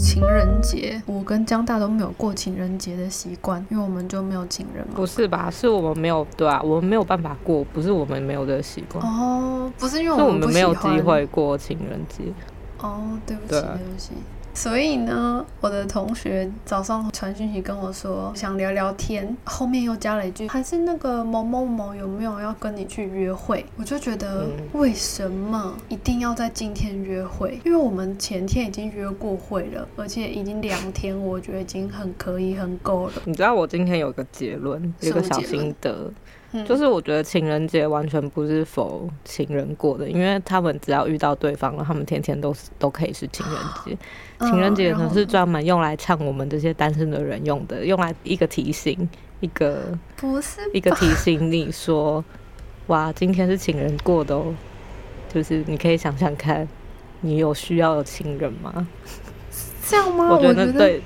情人节，我跟江大都没有过情人节的习惯，因为我们就没有情人嘛。不是吧？是我们没有对啊，我们没有办法过，不是我们没有这个习惯，哦，不是因为我们没有机会过情人节。哦，对不起，对不起。所以呢，我的同学早上传讯息跟我说想聊聊天，后面又加了一句，还是那个某某某有没有要跟你去约会？我就觉得嗯为什么一定要在今天约会？因为我们前天已经约过会了，而且已经两天，我觉得已经很可以，很够了。你知道我今天有个结论，有个小心得，嗯就是我觉得情人节完全不是否情人过的，因为他们只要遇到对方了，他们天天都是都可以是情人节。情人节可能是专门用来唱我们这些单身的人用的，用来一个提醒，一个不是一个提醒你说，哇，今天是情人过的哦，就是你可以想想看，你有需要有情人吗？这样吗？我觉得对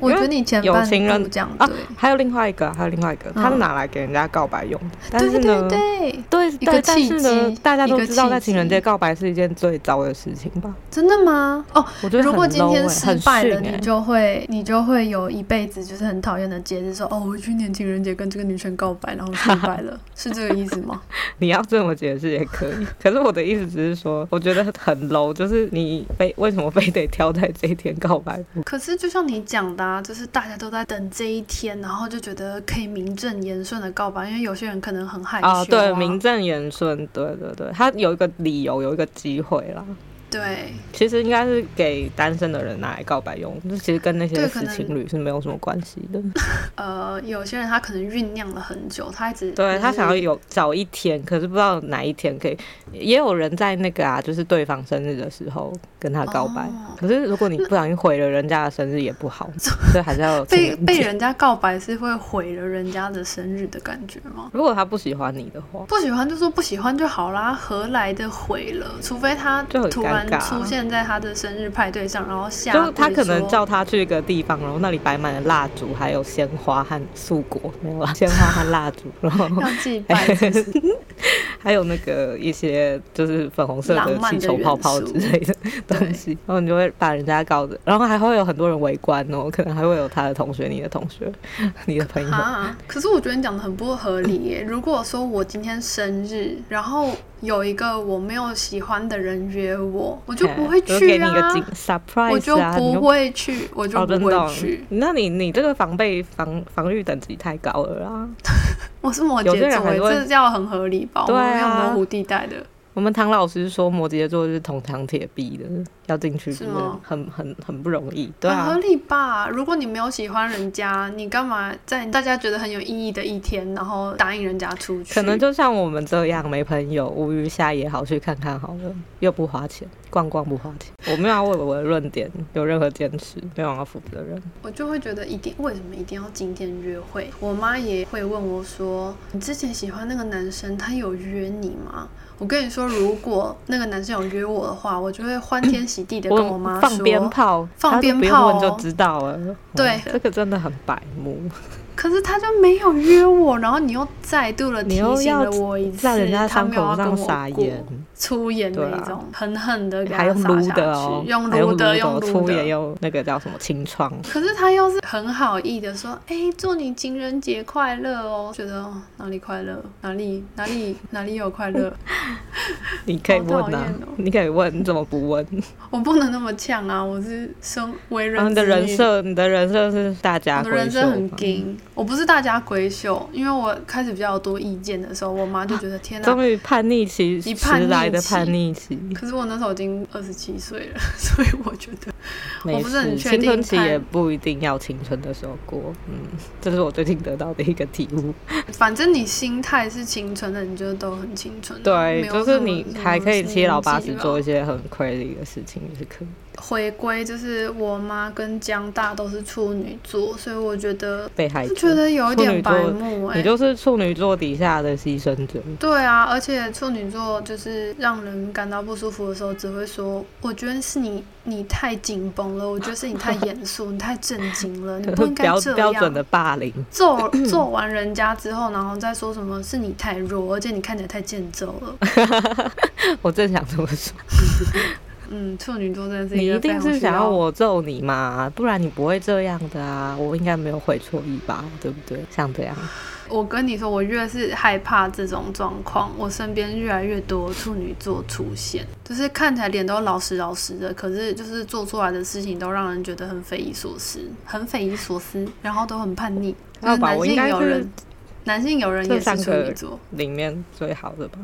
我觉得你前半有情人部这样啊对，，还有另外一个，还有另外一个，他是嗯拿来给人家告白用的，但对对是呢，对，对一个对，但契是呢机，大家都知道在情人节告白是一件最糟的事情吧？真的吗？哦，我觉得如果今天失败了，你就会你就会有一辈子就是很讨厌的节日，说哦，我去年情人节跟这个女生告白，然后失败了，是这个意思吗？你要这么解释也可以，可是我的意思只是说，我觉得很 low，就是你非为什么非得挑在这一天告白？可是就像你讲的、啊，就是大家都在等这一天，然后就觉得可以名正言顺的告白，因为有些人可能很害羞、啊。啊，对，名正言顺，对对对，他有一个理由，有一个机会啦。对其实应该是给单身的人拿来告白用，这其实跟那些死情侣是没有什么关系的。呃，有些人他可能酝酿了很久，他一直对他想要有找一天，可是不知道哪一天可以。也有人在那个啊，就是对方生日的时候跟他告白。哦可是如果你不小心毁了人家的生日也不好，所以还是要被被人家告白是会毁了人家的生日的感觉吗？如果他不喜欢你的话，不喜欢就说不喜欢就好啦，何来的毁了？除非他就很突然出现在他的生日派对上，然后下就他可能叫他去一个地方，然后那里摆满了蜡烛，还有鲜花和素果，没有啦，鲜花和蜡烛，然后 要祭拜是是，还有那个一些就是粉红色的气球泡泡之类的东西，然后你就会把人家搞的，然后还会有很多人围观哦，可能还会有他的同学、你的同学、你的朋友。啊，可是我觉得你讲的很不合理耶。如果说我今天生日，然后有一个我没有喜欢的人约我，我就不会去啊你一个惊，surprise 啊，我就不会去，我就哦，不会去。那你你这个防备防防御等级太高了啦。我是摩羯座这叫很合理吧？没有模糊地带的。我们唐老师说摩羯座是铜墙铁壁的，要进去就是很很很不容易。对啊很合，理吧？如果你没有喜欢人家，你干嘛在大家觉得很有意义的一天，然后答应人家出去？可能就像我们这样没朋友，无鱼虾也好去看看好了，又不花钱，逛逛不花钱。我没有要为我的论点有任何坚持，没有要负责任。我就会觉得一定为什么一定要今天约会？我妈也会问我说：“你之前喜欢那个男生，他有约你吗？”我跟你说，如果那个男生有约我的话，我就会欢天喜地的跟我妈说，放鞭炮，放鞭炮哦问就知道了。对哦这个真的很白目。可是他就没有约我，然后你又再度的提醒了我一次，他没有跟我过撒盐，粗盐那种，狠狠的给他撒下去，用还撸的，用撸粗盐的。用那个叫什么清创。可是他又是很好意的说：“哎、祝你情人节快乐哦！”觉得、哦、哪里快乐？哪里哪里哪里有快乐？你可以 问啊你可以问，你怎么不问？我不能那么呛啊！我是生为人、你的人，设，你的人设是大家我的人设很嘛硬。我不是大家闺秀，因为我开始比较多意见的时候，我妈就觉得天哪！终于叛逆期一叛来的叛逆期，可是我那时候已经二十七岁了，所以我觉得我不是很，确定青春期也不一定要青春的时候过，嗯，这是我最近得到的一个体悟。反正你心态是青春的，你就都很青春啊。对，就是你还可以七老八十做一些很 crazy 的事情，也是可以。回归就是我妈跟江大都是处女座，所以我觉得被害者，觉得有一点白目哎、你就是处女座底下的牺牲者。对啊，而且处女座就是让人感到不舒服的时候，只会说：“我觉得是你，你太紧绷了，我觉得是你太严肃，你太震惊了，你不应该标这样。”标准的霸凌，揍揍完人家之后，然后再说什么是你太弱，而且你看起来太欠揍了。我正想这么说。嗯，处女座真的是你一定是想要我揍你嘛，不然你不会这样的啊。我应该没有回错意吧，对不对？像这样，我跟你说，我越是害怕这种状况，我身边越来越多处女座出现，就是看起来脸都老实老实的，可是就是做出来的事情都让人觉得很匪夷所思，很匪夷所思，然后都很叛逆。就是男性有人，男性有人也是处女座，里面最好的吧，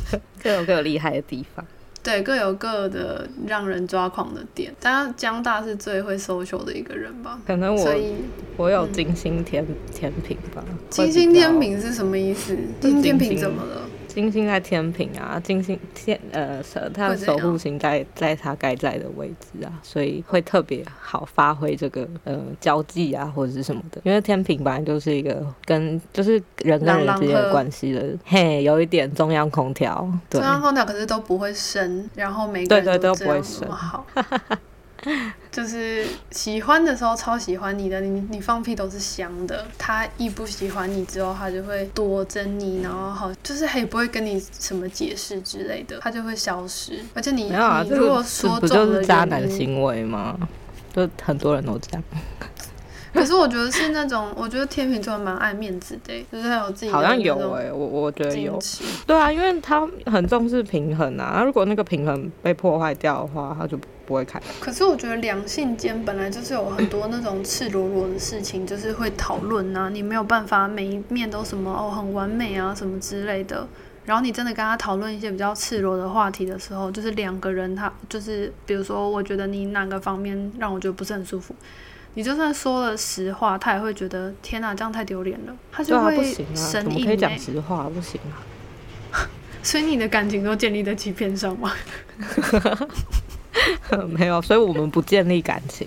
各有各有厉害的地方。对，各有各的让人抓狂的点。当然，江大是最会 social 的一个人吧，可能我所以我有金星天天平吧，金星天平是什么意思？金星天平怎么了？金星在天平啊，金星天呃，它的守护星在在它该在的位置啊，所以会特别好发挥这个呃交际啊或者是什么的。因为天平本来就是一个跟就是人跟人之间的关系的，嘿，有一点中央空调，对中，央空调可是都不会升，然后每个对对人都不会升好。就是喜欢的时候超喜欢你的，你你放屁都是香的。他一不喜欢你之后，他就会躲着你，然后好就是他也不会跟你什么解释之类的，他就会消失。而且你你如果说不就中了是渣男行为吗？就很多人都这样，可是我觉得是那种，我觉得天秤座蛮爱面子的，就是他有自己的好像有哎、我我觉得有。对啊，因为他很重视平衡啊，那如果那个平衡被破坏掉的话，他就不会开。可是我觉得两性间本来就是有很多那种赤裸裸的事情，就是会讨论啊，你没有办法每一面都什么哦很完美啊什么之类的。然后你真的跟他讨论一些比较赤裸的话题的时候，就是两个人他就是比如说，我觉得你哪个方面让我觉得不是很舒服，你就算说了实话，他也会觉得天哪，这样太丢脸了，他就会不行啊，神隐、怎么可以讲欸。实话？不行啊。所以你的感情都建立在欺骗上吗？没有，所以我们不建立感情。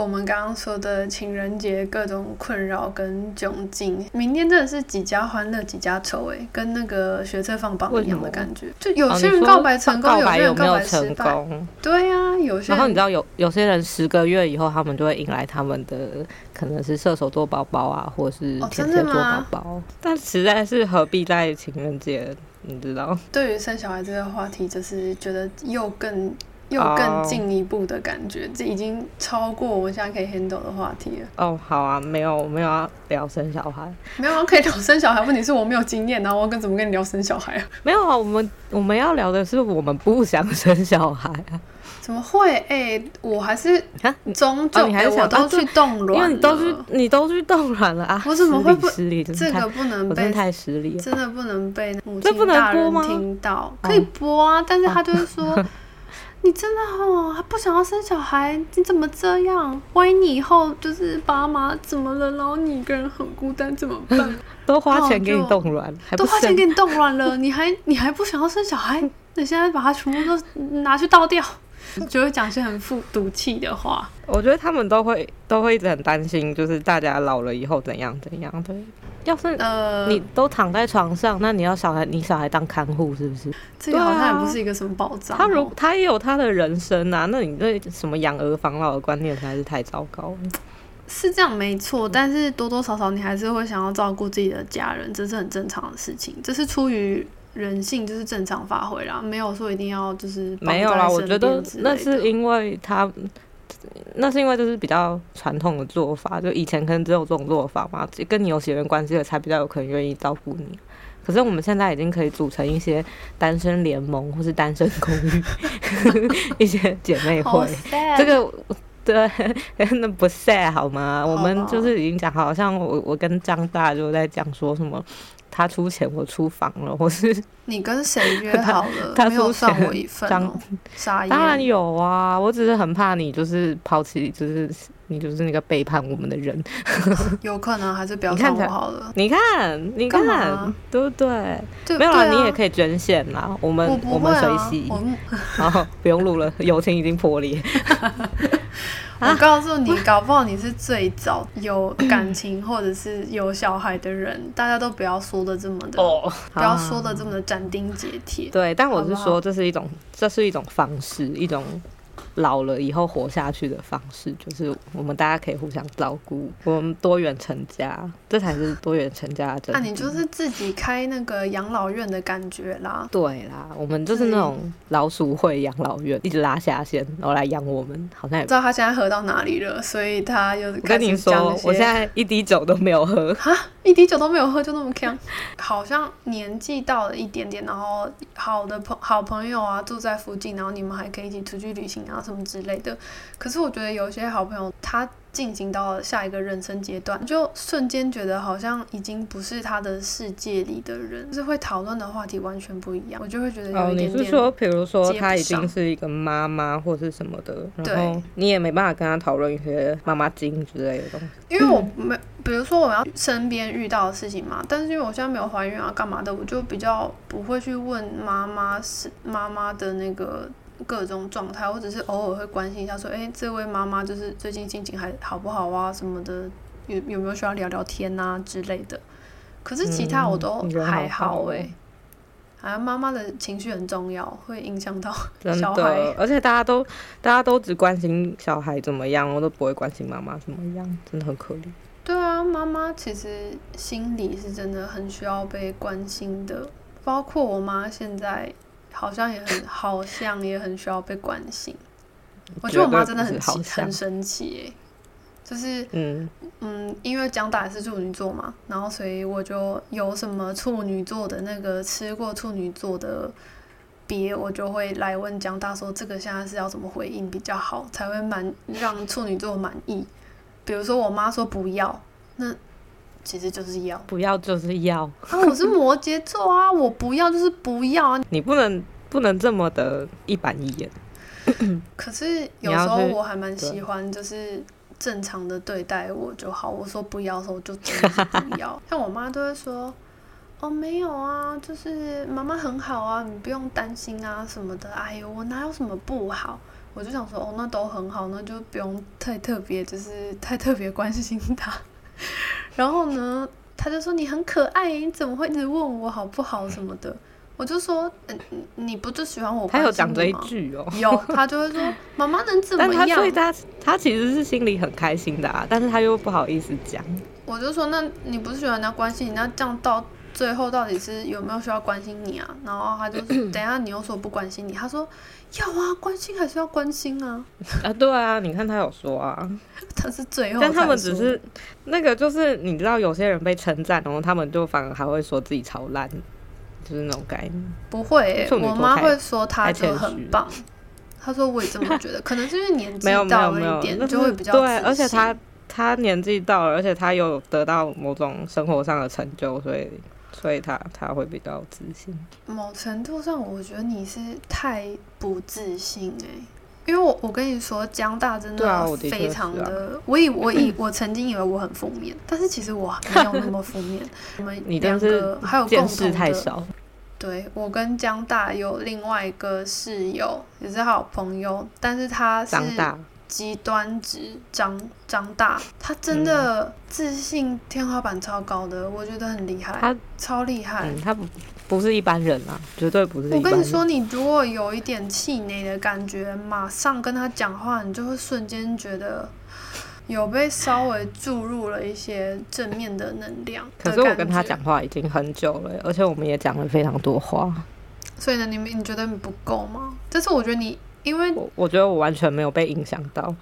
我们刚刚说的情人节各种困扰跟窘境，明天真的是几家欢乐几家愁哎，跟那个学测放榜一样的感觉。就有些人告白成功，告有些人告白失成败。功？对呀、有些然后你知道有有些人十个月以后，他们就会迎来他们的可能是射手座宝宝啊，或是哦天蝎座宝宝。但实在是何必在情人节？你知道？对于生小孩这个话题，就是觉得又更又哦更进一步的感觉，这已经超过我现在可以 handle 的话题了。哦，好啊，没有没有要聊生小孩，没有啊可以聊生小孩，问题是我没有经验，然后我跟怎么跟你聊生小孩啊？没有啊。我们我们要聊的是我们不想生小孩啊。怎么会？哎、我还是啊，你终究、哦你还是哎想都去冻因卵因，为你都去你都去冻卵了啊！我怎么会不失礼？失礼，真这个不能被太失礼了。真的不能被母亲这不能大人播吗听到，可以播啊，但是他就是说。你真的哦，还不想要生小孩？你怎么这样？万一你以后就是爸妈怎么了，然后你一个人很孤单怎么办？都花钱给你冻卵，还都花钱给你冻卵了，你还你还不想要生小孩？那现在把它全部都拿去倒掉，就会讲些很负赌气的话。我觉得他们都会都会一直很担心，就是大家老了以后怎样怎样对。要是呃，你都躺在床上，那你要小孩，你小孩当看护是不是？这个好像也不是一个什么保障哦。他如他也有他的人生啊，那你对什么养儿防老的观念实在是太糟糕了。是这样没错，但是多多少少你还是会想要照顾自己的家人，这是很正常的事情，这是出于人性，就是正常发挥啦，没有说一定要就是没有啦，我觉得那是因为他，那是因为就是比较传统的做法，就以前可能只有这种做法嘛，跟你有血缘关系的才比较有可能愿意照顾你。可是我们现在已经可以组成一些单身联盟或是单身公寓，一些姐妹会。这个对，那不 sad 好吗？我们就是已经讲好，像我我跟张大就在讲说什么，他出钱我出房了，或是你跟谁约好了？他没有出钱我一份张哦，傻眼。当然有啊，我只是很怕你就是抛弃，就是你就是那个背叛我们的人。有可能还是不要算你看我好了。你看，你看嘛，对不对？对，没有啦，啊你也可以捐献啦。我们我们随啊，喜，然后 不用录了，友情已经破裂。啊？我告诉你，搞不好你是最早有感情或者是有小孩的人，大家都不要说的这么的，哦，不要说的这么的斩钉截铁。对，但我是说，这是一种，这是一种方式，一种老了以后活下去的方式，就是我们大家可以互相照顾，我们多元成家，这才是多元成家的。那、你就是自己开那个养老院的感觉啦。对啦，我们就是那种老鼠会养老院，一直拉下线，然后来养我们，好像也不知道他现在喝到哪里了，所以他又我跟你说，我现在一滴酒都没有喝，哈，一滴酒都没有喝就那么强，好像年纪到了一点点，然后好的朋好朋友啊住在附近，然后你们还可以一起出去旅行啊什么之类的。可是我觉得有些好朋友他。进行到了下一个人生阶段，就瞬间觉得好像已经不是他的世界里的人，就是会讨论的话题完全不一样，我就会觉得有一点点。哦，你是说，比如说他已经是一个妈妈或是什么的，然后你也没办法跟他讨论一些妈妈经之类的东西。因为我没，比如说我要身边遇到的事情嘛，但是因为我现在没有怀孕啊，干嘛的，我就比较不会去问妈妈是妈妈的那个。各种状态，我只是偶尔会关心一下，说，哎，这位妈妈就是最近心情还好不好啊？什么的，有有没有需要聊聊天啊之类的？可是其他我都还好哎，好像妈妈的情绪很重要，会影响到 小孩。而且大家都大家都只关心小孩怎么样，我都不会关心妈妈怎么样，真的很可怜。对啊，妈妈其实心里是真的很需要被关心的，包括我妈现在。好像也很，好像也很需要被关心。我觉得我妈真的很奇，很神奇哎，就是嗯嗯，因为蒋大是处女座嘛，然后所以我就有什么处女座的那个吃过处女座的鳖，我就会来问蒋大说，这个现在是要怎么回应比较好，才会满让处女座满意。比如说我妈说不要，那其实就是要，不要就是要啊！我是摩羯座啊，我不要就是不要啊！你不能。不能这么的一板一眼。可是有时候我还蛮喜欢，就是正常的对待我就好。我说不要的时候就真的不要。像我妈都会说：“哦，没有啊，就是妈妈很好啊，你不用担心啊什么的。”哎呦，我哪有什么不好？我就想说：“哦，那都很好，那就不用太特别，就是太特别关心他。”然后呢，他就说：“你很可爱，你怎么会一直问我好不好什么的？”我就说，嗯，你不就喜欢我？他有讲这一句哦，有，他就会说，妈妈能怎么样？但他所以他他其实是心里很开心的啊，但是他又不好意思讲。我就说，那你不是喜欢人家关心你，那这样到最后到底是有没有需要关心你啊？然后他就 等下你又说不关心你，他说要啊，关心还是要关心啊。啊，对啊，你看他有说啊，他是最后，但他们只是那个就是你知道，有些人被称赞，然后他们就反而还会说自己超烂。就是那种概念，不会，我妈会说他就很棒。他说我也这么觉得，可能是因为年 纪到了一点，就会比较对。而且他。他年纪到了，而且他有得到某种生活上的成就，所以所以他他会比较自信。某程度上，我觉得你是太不自信哎。因为我我跟你说，江大真的非常的，我以我以我曾经以为我很负面，但是其实我没有那么负面。我们 两个还有共同的，对我跟江大有另外一个室友，也是好朋友，但是他是极端值长长大，他真的自信天花板超高的，我觉得很厉害，他超厉害，他不。不是一般人啊，绝对不是。我跟你说，你如果有一点气馁的感觉，马上跟他讲话，你就会瞬间觉得有被稍微注入了一些正面的能量。可是我跟他讲话已经很久了，而且我们也讲了非常多话。所以呢，你们你觉得你不够吗？但是我觉得你，因为我觉得我完全没有被影响到。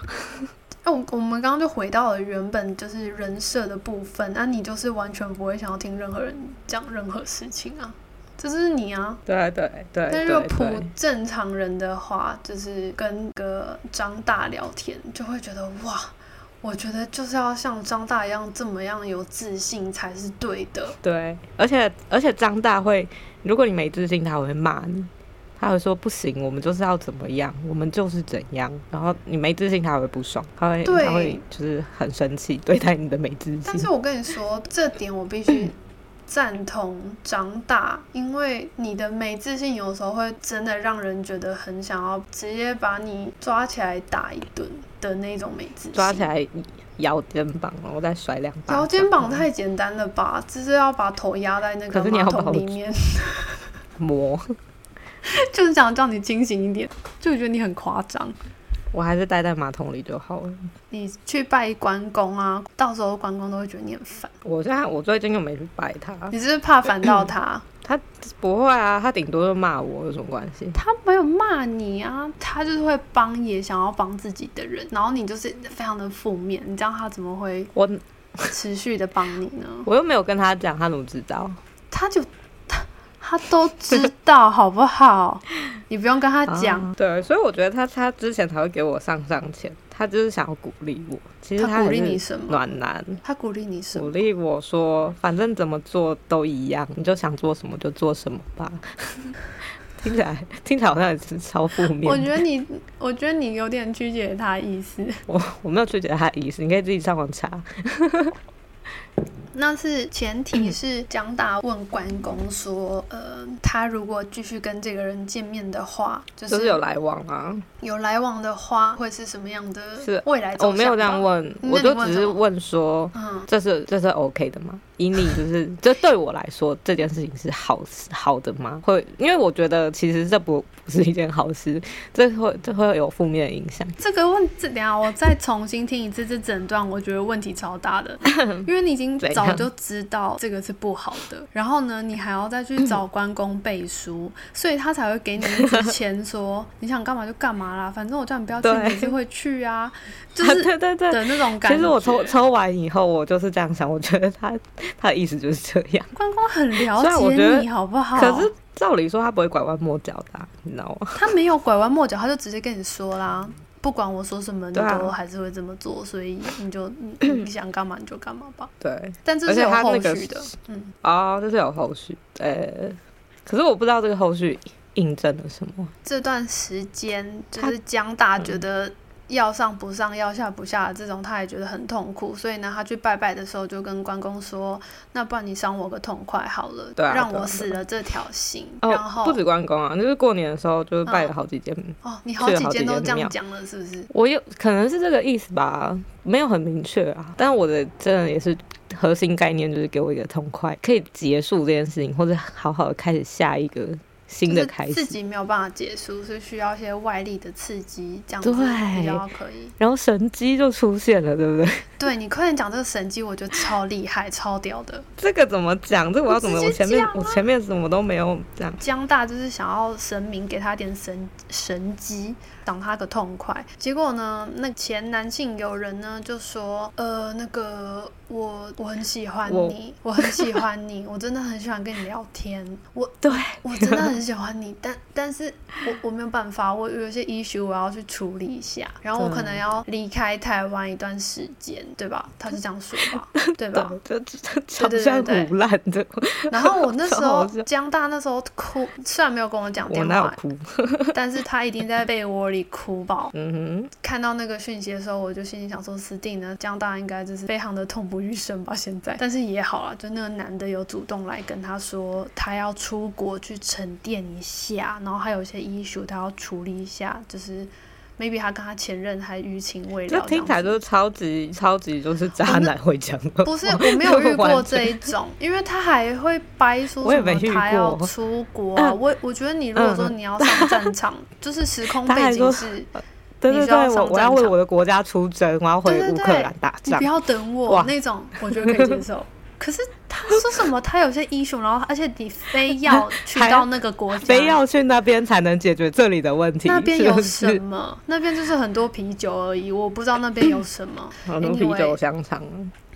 那我我们刚刚就回到了原本就是人设的部分，那你就是完全不会想要听任何人讲任何事情啊。这是你啊，对对对。但是普正常人的话，就是跟个张大聊天，就会觉得哇，我觉得就是要像张大一样这么样有自信才是对的。对，而且而且张大会，如果你没自信，他会骂你，他会说不行，我们就是要怎么样，我们就是怎样。然后你没自信，他会不爽，他会他会就是很生气对待你的没自信。但是我跟你说，这点我必须。赞同长大，因为你的没自信有时候会真的让人觉得很想要直接把你抓起来打一顿的那种没自信。抓起来摇肩膀，然后再甩两把。摇肩膀太简单了吧？就是要把头压在那个马桶里面磨，就是想叫你清醒一点，就觉得你很夸张。我还是待在马桶里就好了。你去拜关公啊，到时候关公都会觉得你很烦。我现在我最近又没去拜他，你是不是怕烦到他？他不会啊，他顶多就骂我，有什么关系？他没有骂你啊，他就是会帮也想要帮自己的人，然后你就是非常的负面，你知道他怎么会我持续的帮你呢？我又没有跟他讲，他怎么知道？他就他他都知道好不好？你不用跟他讲，啊对，所以我觉得他他之前才会给我上上签，他就是想要鼓励我。其实他鼓励你什么暖男，他鼓励你什么？鼓励我说，反正怎么做都一样，你就想做什么就做什么吧。听起来听起来好像也是超负面。我觉得你，我觉得你有点曲解他的意思。我我没有曲解他的意思，你可以自己上网查。那是前提是江大问关公说，呃，他如果继续跟这个人见面的话，就就是是有来往啊，有来往的话，会是什么样的是未来？我没有这样问，我就只是问说，嗯，这是这是 OK 的吗？以你 就是这对我来说，这件事情是好事好的吗？会，因为我觉得其实这不不是一件好事，这会这会有负面的影响。这个问，这等一下我再重新听一次这整段，我觉得问题超大的，因为你已经早就知道这个是不好的，然后呢，你还要再去找关公背书，所以他才会给你一支 签说你想干嘛就干嘛啦，反正我叫你不要去，你还是会去啊，就是对对对。的那种感觉。其实我抽抽完以后，我就是这样想，我觉得他他的意思就是这样。关公很了 解你好不好？可是照理说他不会拐弯抹角的啊、你知道吗？他没有拐弯抹角，他就直接跟你说啦。不管我说什么，你都还是会这么做，所以你就你 你想干嘛你就干嘛吧。对，但这是有后续的，嗯，哦，这是有后续，呃，可是我不知道这个后续印证了什么。这段时间就是江大觉得要上不上，要下不下这种，他也觉得很痛苦，所以呢，他去拜拜的时候就跟关公说：“那不然你赏我个痛快好了，让我死了这条心。然哦，后不止关公啊，就是过年的时候，就是拜了好几间。哦，你好几间都这样讲了，是不是？我有可能是这个意思吧，没有很明确啊。但我的真的也是核心概念，就是给我一个痛快，可以结束这件事情，或者好好的开始下一个新的开始自。己没有办法结束，是需要一些外力的刺激，这样子对比较可以。然后神机就出现了，对不对？对你快点讲这个神机，我觉得超厉害、超屌的。这个怎么讲？这我要怎么？我前面我前面什么都没有讲。江大就是想要神明给他点神神机，挡他个痛快。结果呢，那前男性友人呢就说：“呃，那个我我很喜欢我你，我很喜欢你，我真的很喜欢跟你聊天。我对，我真的很喜欢你，但但是我我没有办法，我有一些 issue 我要去处理一下，然后我可能要离开台湾一段时间，对吧？他是这样说吧，对吧？对，对对对。然后我那时候江大那时候哭，虽然没有跟我讲电话，哭？但是他一定在被窝里哭爆。嗯哼看到那个讯息的时候，我就心里想说，死定了，江大应该就是非常的痛不欲生吧。现在，但是也好了，就那个男的有主动来跟他说，他要出国去沉淀一下，然后还有一些 issue 他要处理一下，就是 maybe 他跟他前任还余情未了。听起来就是超级超级就是渣男会讲的话。不是，我没有 遇过这一种，因为他还会掰说什么他要出国啊。我我觉得你如果说嗯你要上战场，就是时空背景是，对对对，我我要为我的国家出征，我要回乌克对兰打仗你不。要等我那种，我觉得可以接受。可是他说什么？他有些 issue，然后而且你非要 去到那个国家，非要去那边才能解决这里的问题，那边有？什么？那边就是很多啤酒而已，我不知道那边有什么。很多啤酒香肠，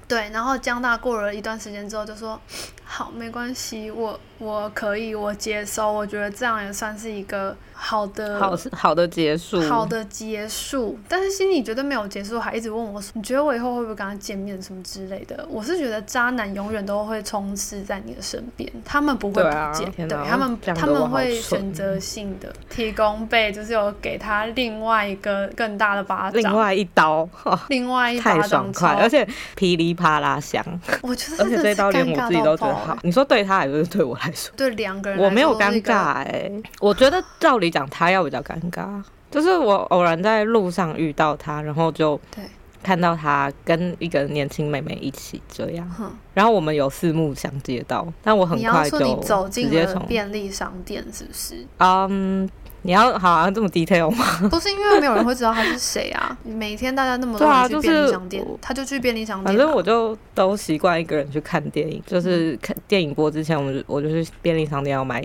对，然后江大过了一段时间之后就说：“好，没关系，我我可以，我接受，我觉得这样也算是一个好的好好的结束，好的结束。”但是心里绝对没有结束，还一直问我说：“你觉得我以后会不会跟他见面什么之类的？”我是觉得渣男永远都会充斥在你的身边，他们不会不见，对他们他们会选择性的提供被，就是有给他另外一个更大的巴掌，另外一刀，哦另外一太爽快，而且噼里啪啦响，我觉得而且这一刀连我自己都觉得好。你说对他还是对我来说？对两个人我没有尴尬哎、我觉得照理讲他要比较尴尬，就是我偶然在路上遇到他，然后就对，看到他跟一个年轻妹妹一起这样，哼，然后我们有四目相接到，但我很快就走进了直接从便利商店是不是？嗯，你要好像这么 detail 吗？不是因为没有人会知道他是谁啊。每天大家那么多人去便利就是商店，他就去便利商店啊。反正我就都习惯一个人去看电影，就是看电影播之前，我就我就去便利商店要买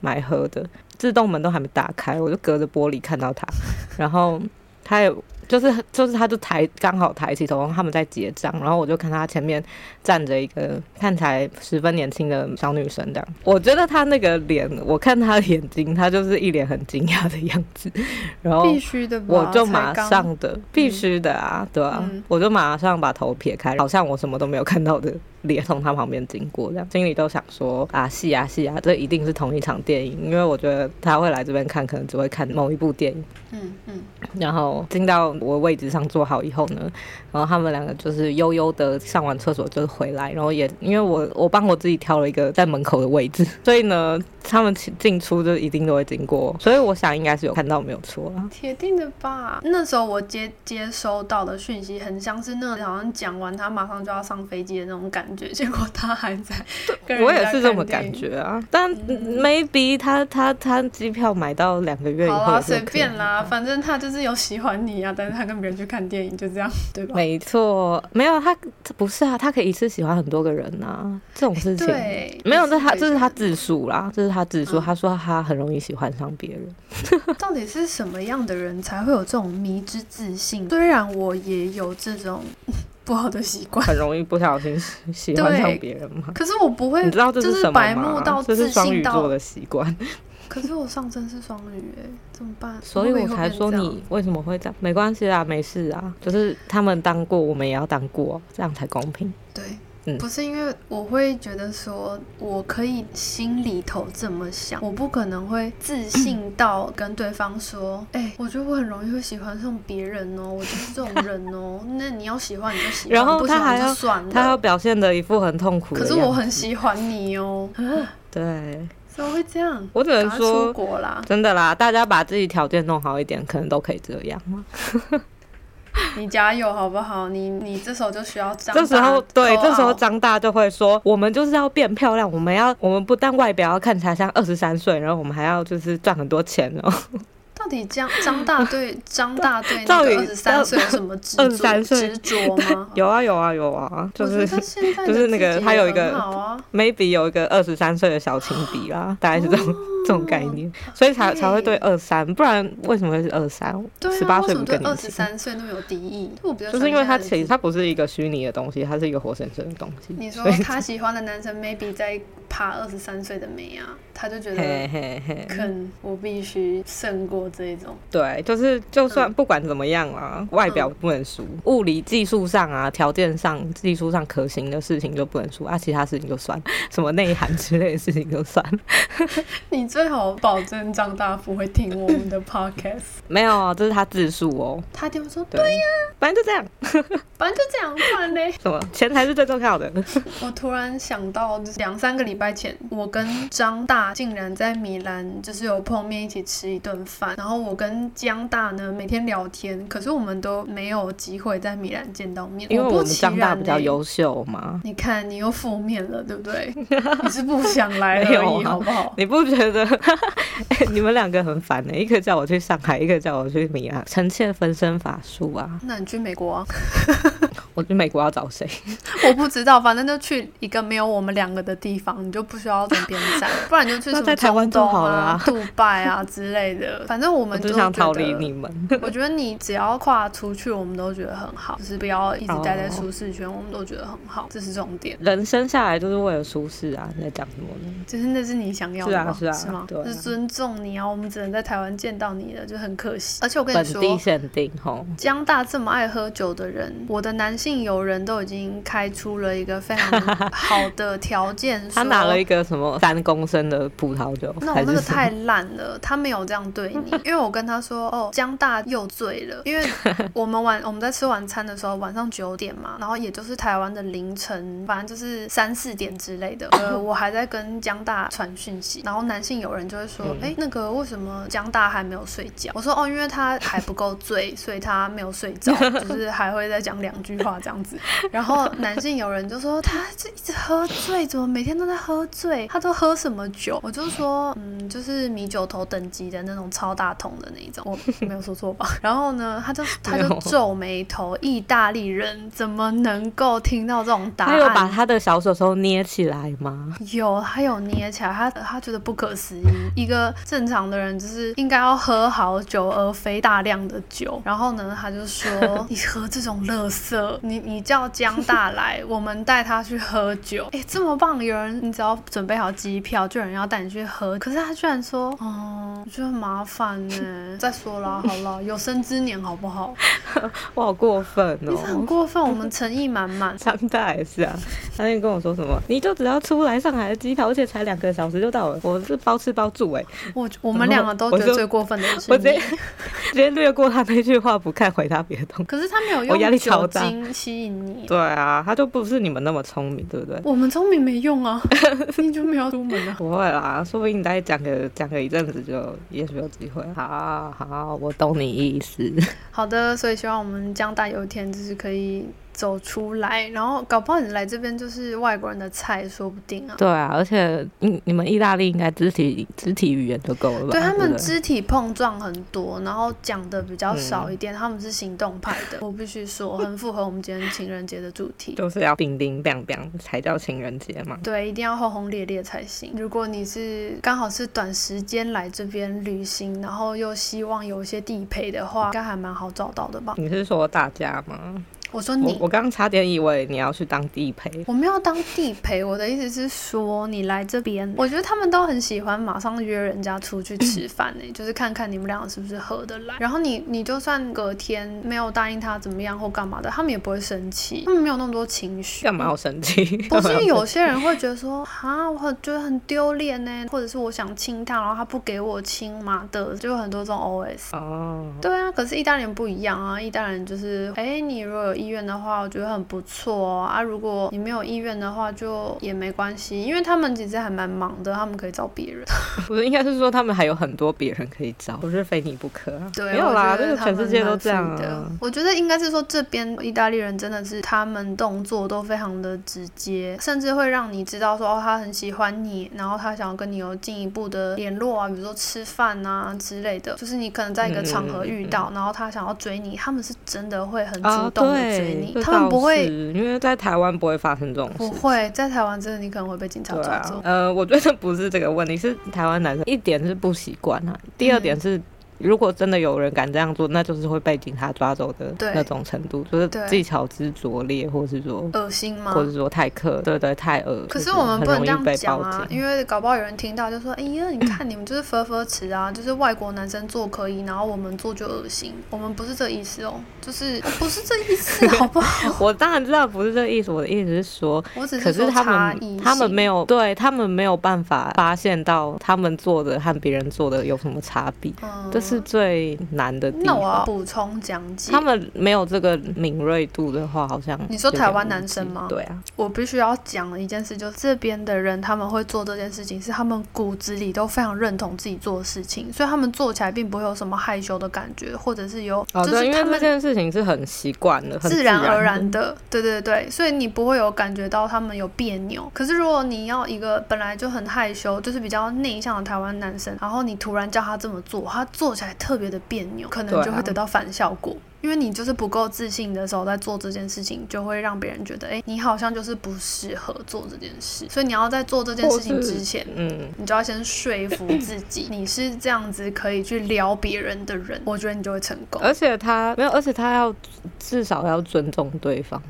买喝的，自动门都还没打开，我就隔着玻璃看到他，然后他也就是就是他就抬刚好抬起头，他们在结账，然后我就看他前面站着一个看起来十分年轻的小女生，这样，我觉得他那个脸，我看他的眼睛，他就是一脸很惊讶的样子，然后必须的，我就马上的，必须的啊，对啊，嗯。我就马上把头撇开，好像我什么都没有看到的脸从他旁边经过，这样心里都想说啊，是啊是啊，这一定是同一场电影，因为我觉得他会来这边看，可能只会看某一部电影。嗯嗯，然后进到我位置上坐好以后呢，然后他们两个就是悠悠的上完厕所就回来，然后也因为我我帮我自己挑了一个在门口的位置，所以呢，他们进进出就一定都会经过，所以我想应该是有看到没有错啦。铁定的吧。那时候我接接收到的讯息很像是那个好像讲完他马上就要上飞机的那种感觉，结果他还在跟人我也是这么。感觉啊，但 maybe 他他他机票买到两个月以好啦，后也是有随便啦，反正他就是有喜欢你啊，但是他跟别人去看电影就这样，对吧？没错，没有他他不是啊，他可以一次喜欢很多个人啊，这种事情。对，没有，这他这是他自述啦，这是他自述。嗯他说他很容易喜欢上别人，到底是什么样的人才会有这种迷之自信？虽然我也有这种 不好的习惯，很容易不小心喜 喜欢上别人吗？可是我不会你知道这是是什么白目到吗？这是自信到双鱼座的习惯，可是我上身是双鱼哎，怎么办？所以我才说你为什么会这样？没关系啊，没事啊，就是他们当过，我们也要当过，这样才公平。对。嗯不是因为我会觉得说，我可以心里头这么想，我不可能会自信到跟对方说，哎、我觉得我很容易会喜欢上别人哦，我就是这种人哦。那你要喜欢你就喜欢，然后他还要就算了。他要表现的一副很痛苦。可是我很喜欢你哦，啊 对，怎么会这样？我只能说。国啦！真的啦，大家把自己条件弄好一点，可能都可以这样。你加油好不好？你你这时候就需要张这时候，对，这时候张大就会说，我们就是要变漂亮，我们要，我们不但外表要看起来像二十三岁，然后我们还要就是赚很多钱哦。到底张张大对张大对那个 二十三岁有什么执着23岁执着吗？有啊有啊有啊，就是就是那个他有一个，maybe 有一个二十三岁的小情敌啦，大概是这种、这种概念，所以才才会对二三，不然为什么会是二三？十八岁为什么对二十？三岁那么有敌意？就是因为它喜欢现在的其实它不是一个虚拟的东西，他是一个活生生的东西。你说他喜欢的男生 maybe 在爬二十三岁的美啊，他就觉嘿得嘿嘿，肯我必须胜过这一种。对，就是就嗯算不管怎么样啊，外表不能输，物理技术上啊，条件上、技术上可行的事情就不能输啊，其他事情就算，什么内涵之类的事情就算。你最好保证张大不会听我们的 podcast，没有啊，这是他自述哦。他一定会说对呀、反正就这样，反正就这样，不然嘞。什么钱才是最重要的。我突然想到，就是两三个礼拜前，我跟张大竟然在米兰，就是有碰面一起吃一顿饭。然后我跟江大呢每天聊天，可是我们都没有机会在米兰见到面。因为我们张大比较优秀嘛，你看，你又负面了，对不对？你是不想来而已，啊好不好？你不觉得、你们两个很烦呢、一个叫我去上海，一个叫我去米兰，臣妾分身乏术啊！那你去美国啊？我去美国要找谁？我不知道，反正就去一个没有我们两个的地方，你就不需要在边站，不然你就去什么台湾啊啊、杜拜啊之类的。反正我我们就只想逃离你们。我觉得你只要跨出去，我们都觉得很好，就是不要一直待在哦舒适圈，我们都觉得很好，这是重点。人生下来就是为了舒适啊！你在讲什么呢？就是那是你想要的吗？是啊是啊吗？是尊重你啊，我们只能在台湾见到你了，就很可惜。而且我跟你说，地限定吼，江大这么爱喝酒的人，我的男性友人都已经开出了一个非常 好的条件，他拿了一个。什么三公升的葡萄酒，那我那个太烂了，他没有这样对你，因为我跟他说，哦，江大又醉了，因为我们晚我们在吃晚餐的时候，晚上九点嘛，然后也就是台湾的凌晨，反正就是三四点之类的，呃，我还在跟江大传讯息，然后男性友人就会说，嗯哎、那个为什么江大还没有睡觉？我说，哦，因为他还不够醉，所以他没有睡着，就是还会再讲两句话话这样子。然后男性友人就说他就一直喝醉，怎么每天都在喝醉？他都喝什么酒？我就说，嗯，就是米酒头等级的那种超大桶的那一种，我没有说错吧？然后呢，他就他就皱眉头，意大利人怎么能够听到这种答案？他有把他的小手手捏起来吗？有，他有捏起来，他他觉得不可思议。一个正常的人就是应该要喝好酒，而非大量的酒。然后呢，他就说：“ 你喝这种乐色，你你叫江大来，我们带他去喝酒。哎，这么棒，有人你只要准备好机票，就有人要带你去喝。可是他居然说，哦，我觉得很麻烦呢。再说了，好了，有生之年好不好？我好过分哦，你很过分，我们诚意满满。张大也是啊，他那天跟我说什么，你就只要出来上海的机票，而且才两个小时就到了，我是包吃包住哎。我我们两个都觉得最过分的是我直接直接略过他那句话，不看回答别的东西。可是他没有用酒精吸引你。对啊，他就不是你们那么聪明，对不对？我们聪明没用啊，你就没有出门啊？不会啦，说不定你再讲个讲个一阵子，就也许有机会。好好，我懂你意思。好的，所以希望我们江大有一天就是可以。走出来，然后搞不好你来这边就是外国人的菜，说不定啊。对啊，而且你你们意大利应该肢体肢体语言就够了吧？对他们肢体碰撞很多，然后讲的比较少一点，他们是行动派的。我必须说，很符合我们今天情人节的主题，就是要叮叮当当才叫情人节嘛。对，一定要轰轰烈烈才行。如果你是刚好是短时间来这边旅行，然后又希望有一些地陪的话，应该还蛮好找到的吧？你是说大家吗？我说你，我刚刚差点以为你要去当地陪。我没有当地陪，我的意思是说，你来这边，我觉得他们都很喜欢马上约人家出去吃饭呢，就是看看你们两个是不是合得来。然后你，你就算隔天没有答应他怎么样或干嘛的，他们也不会生气，他们没有那么多情绪。干嘛要生气？不是 有些人会觉得说，啊，我很觉得很丢脸呢，或者是我想亲他，然后他不给我亲嘛的，就有很多这种 OS。哦。对啊，可是意大利人不一样啊，意大利人就是，哎，你如果有意愿的话，我觉得很不错哦啊。如果你没有意愿的话，就也没关系，因为他们其实还蛮忙的，他们可以找别人。不是，应该是说他们还有很多别人可以找，不是非你不可。对，没有啦，就是全世界都这样的。我觉得应该是说这边意大利人真的是他们动作都非常的直接，甚至会让你知道说哦，他很喜欢你，然后他想要跟你有进一步的联络啊，比如说吃饭啊之类的。就是你可能在一个场合遇到，然后他想要追你，他们是真的会很主动的追你。他们不会，因为在台湾不会发生这种事。不会，在台湾真的你可能会被警察抓走。呃，我觉得不是这个问题，是台湾男生一点是不习惯啊，第二点是。如果真的有人敢这样做，那就是会被警察抓走的那种程度，就是技巧之拙劣，或是说恶心吗？或者说太刻，对对，太恶。可是我们不能这样讲啊，因为搞不好有人听到就说：“哎呀，你看你们就是佛佛词啊，就是外国男生做可以，然后我们做就恶心。”我们不是这意思哦，就是不是这意思，好不好？我当然知道不是这意思，我的意思是说，我只是说他们他们没有对他们没有办法发现到他们做的和别人做的有什么差别，这是最。难的地方。那我要补充讲解。他们没有这个敏锐度的话，好像你说台湾男生吗？对啊。我必须要讲的一件事，就是这边的人他们会做这件事情，是他们骨子里都非常认同自己做的事情，所以他们做起来并不会有什么害羞的感觉，或者是有，就是因为这件事情是很习惯的，很自然而然的。对对对，所以你不会有感觉到他们有别扭。可是如果你要一个本来就很害羞，就是比较内向的台湾男生，然后你突然叫他这么做，他做起来特别的别扭，可能就会得到反效果。因为你就是不够自信的时候，在做这件事情，就会让别人觉得，哎，你好像就是不适合做这件事。所以你要在做这件事情之前，嗯，你就要先说服自己，你是这样子可以去撩别人的人，我觉得你就会成功。而且他没有，而且他要至少要尊重对方。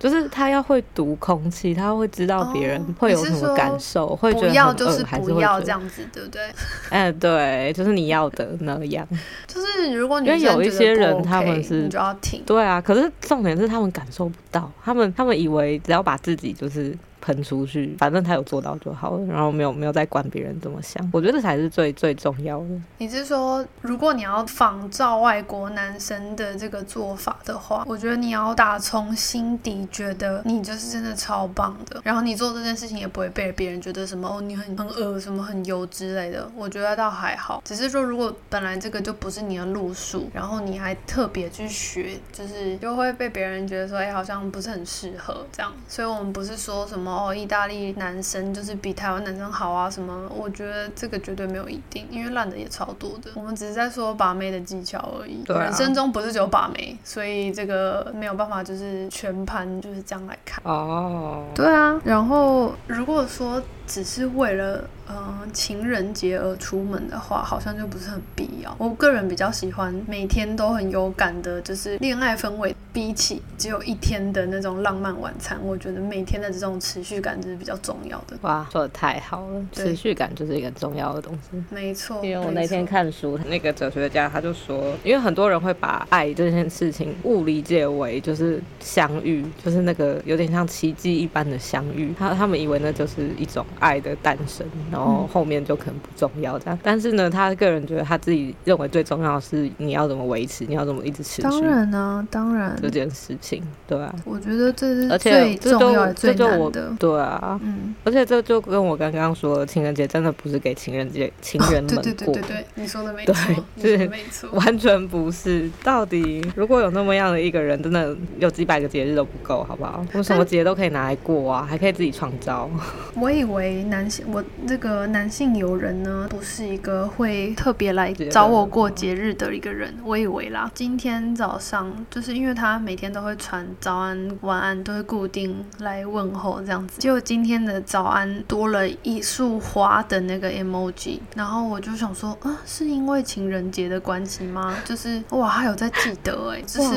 就是他要会读空气，他会知道别人会有什么感受，会觉得不要就是不要这样子，对不对？哎，对，就是你要的那样。就是如果因为有一些人他们是就要停，对啊。可是重点是他们感受不到，他们他们以为只要把自己就是喷出去，反正他有做到就好了，然后没有没有再管别人怎么想，我觉得这才是最最重要的。你是说，如果你要仿照外国男生的这个做法的话，我觉得你要打从心底觉得你就是真的超棒的，然后你做这件事情也不会被别人觉得什么哦你很很恶什么很油之类的，我觉得倒还好。只是说，如果本来这个就不是你的路数，然后你还特别去学，就是就会被别人觉得说，哎，好像不是很适合这样。所以我们不是说什么哦，意大利男生就是比台湾男生好啊什么？我觉得这个绝对没有一定，因为烂的也超多的。我们只是在说把妹的技巧而已，人生中不是只有把妹，所以这个没有办法就是全盘就是这样来看。哦，对啊，然后如果说只是为了呃情人节而出门的话，好像就不是很必要。我个人比较喜欢每天都很有感的，就是恋爱氛围，比起只有一天的那种浪漫晚餐，我觉得每天的这种持续感就是比较重要的。哇，说的太好了，持续感就是一个重要的东西。没错，因为我那天看书，那个哲学家他就说，因为很多人会把爱这件事情误理解为就是相遇，就是那个有点像奇迹一般的相遇，他他们以为那就是一种爱的诞生，然后后面就可能不重要这样。但是呢，他个人觉得他自己认为最重要的是你要怎么维持，你要怎么一直持续当续然啊，当然，这件事情，对啊。我觉得这是而且最这就重要最这就我难的。对啊，嗯，而且这就跟我刚刚说的，情人节真的不是给情人节情人们对过，对对对对，你说的没错，是没错。完全不是。到底如果有那么样的一个人，真的有几百个节日都不够，好不好？我什么节都可以拿来过啊，还可以自己创造。我以为男性，我这个男性友人呢，不是一个会特别来找我过节日的一个人。我以为啦，今天早上就是因为他每天都会传早安、晚安，都会固定来问候这样子。结果今天的早安多了一束花的那个 emoji，然后我就想说，啊，是因为情人节的关系吗？就是哇，他有在记得哎、就是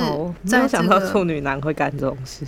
在想到个处女男会干这种事。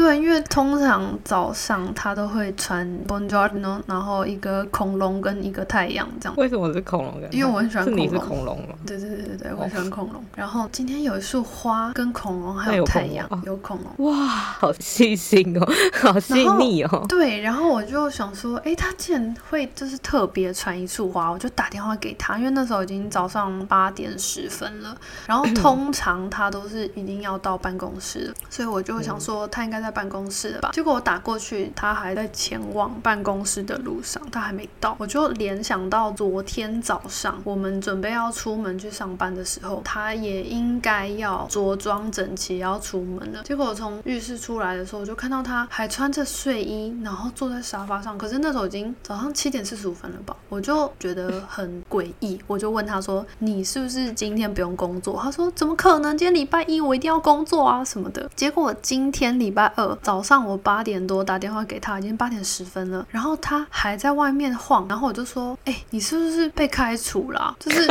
对，因为通常早上他都会穿 Bonjour，然后一个恐龙跟一个太阳这样。为什么是恐龙？因为我很喜欢是你是恐龙吗？对对对对对，我喜欢恐龙。然后今天有一束花跟恐龙，还有太阳恐龙哦，有恐龙。哇，好细心哦，好细腻哦。对，然后我就想说，哎，他竟然会就是特别传一束花，我就打电话给他，因为那时候已经早上八点十分了，然后通常他都是一定要到办公室，所以我就想说他应该在办公室了吧。结果我打过去，他还在前往办公室的路上，他还没到，我就联想到昨天早上我们准备要出门去上班的时候，他也应该要着装整齐要出门了。结果我从浴室出来的时候，我就看到他还穿着睡衣，然后坐在沙发上。可是那时候已经早上七点四十五分了吧，我就觉得很诡异。我就问他说：“你是不是今天不用工作？”他说：“怎么可能？今天礼拜一我一定要工作啊什么的。”结果今天礼拜早上我八点多打电话给他，已经八点十分了，然后他还在外面晃，然后我就说：“哎、你是不是被开除了？”就是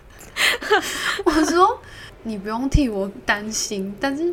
我说。你不用替我担心，但是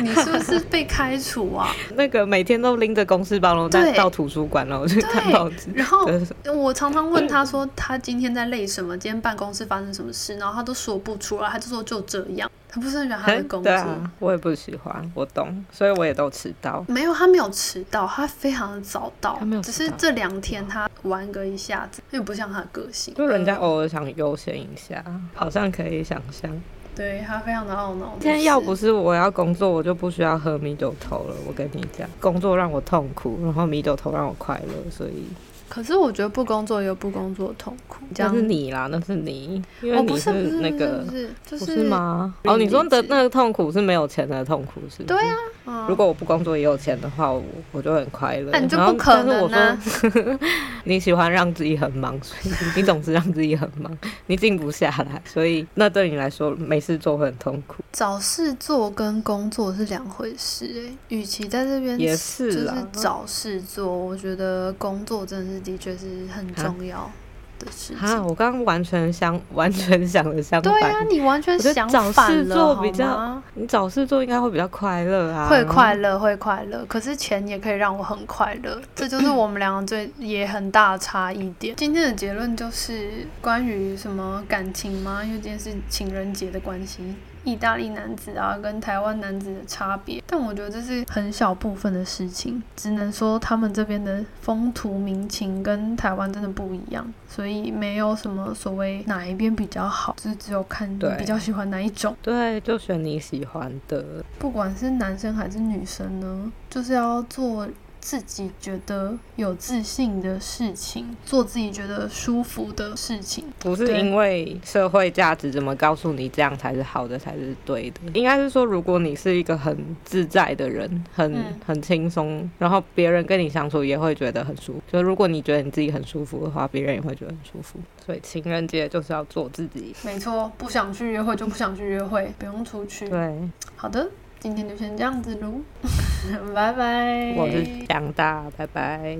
你是不是被开除啊？那个每天都拎着公事包，然后到图书馆，然后去看报纸。然后我常常问他说他今天在累什么，今天办公室发生什么事，然后他都说不出来，他就说就这样。他不是很喜欢他的工作，对啊，我也不喜欢，我懂，所以我也都迟到。没有他没有迟到，他非常的早到，他没有只是这两天他玩个一下子，又不像他的个性，就人家偶尔想悠闲一下，好像可以想象。对他非常的懊恼。今天要不是是我要工作，我就不需要喝米酒头了。我跟你讲，工作让我痛苦，然后米酒头让我快乐，所以可是我觉得不工作也有不工作的痛苦，这那样是你啦，那是你，因为哦，你不是那个不是不是，就是吗？哦，你说的那个痛苦是没有钱的痛苦，是不是？对啊，嗯如果我不工作也有钱的话，我我就很快乐。那你就不可但是我能啊说 你喜欢让自己很忙，所以你总是让自己很忙，你静不下来，所以那对你来说没事做会很痛苦。找事做跟工作是两回事哎、与其在这边也是就是找事做，我觉得工作真的是的确是很重要的事哈，情。我刚刚完全相 完全想的相反。对啊，你完全想找事反了，好做比较吗？你找事做应该会比较快乐啊，会快乐，会快乐，可是钱也可以让我很快乐，这就是我们两个最也很大的差异点。今天的结论就是关于什么感情吗？因为今天是情人节的关系，意大利男子啊跟台湾男子的差别，但我觉得这是很小部分的事情，只能说他们这边的风土民情跟台湾真的不一样，所以没有什么所谓哪一边比较好，就是只有看你对比较喜欢哪一种。对，就选你喜欢的。不管是男生还是女生呢，就是要做自己觉得有自信的事情，做自己觉得舒服的事情。不是因为社会价值怎么告诉你这样才是好的，才是对的。应该是说，如果你是一个很自在的人，很、嗯很轻松，然后别人跟你相处也会觉得很舒服。就如果你觉得你自己很舒服的话，别人也会觉得很舒服。所以情人节就是要做自己。没错，不想去约会就不想去约会，不用出去。对，好的，今天就先这样子喽，拜拜。我是蒋大，拜拜。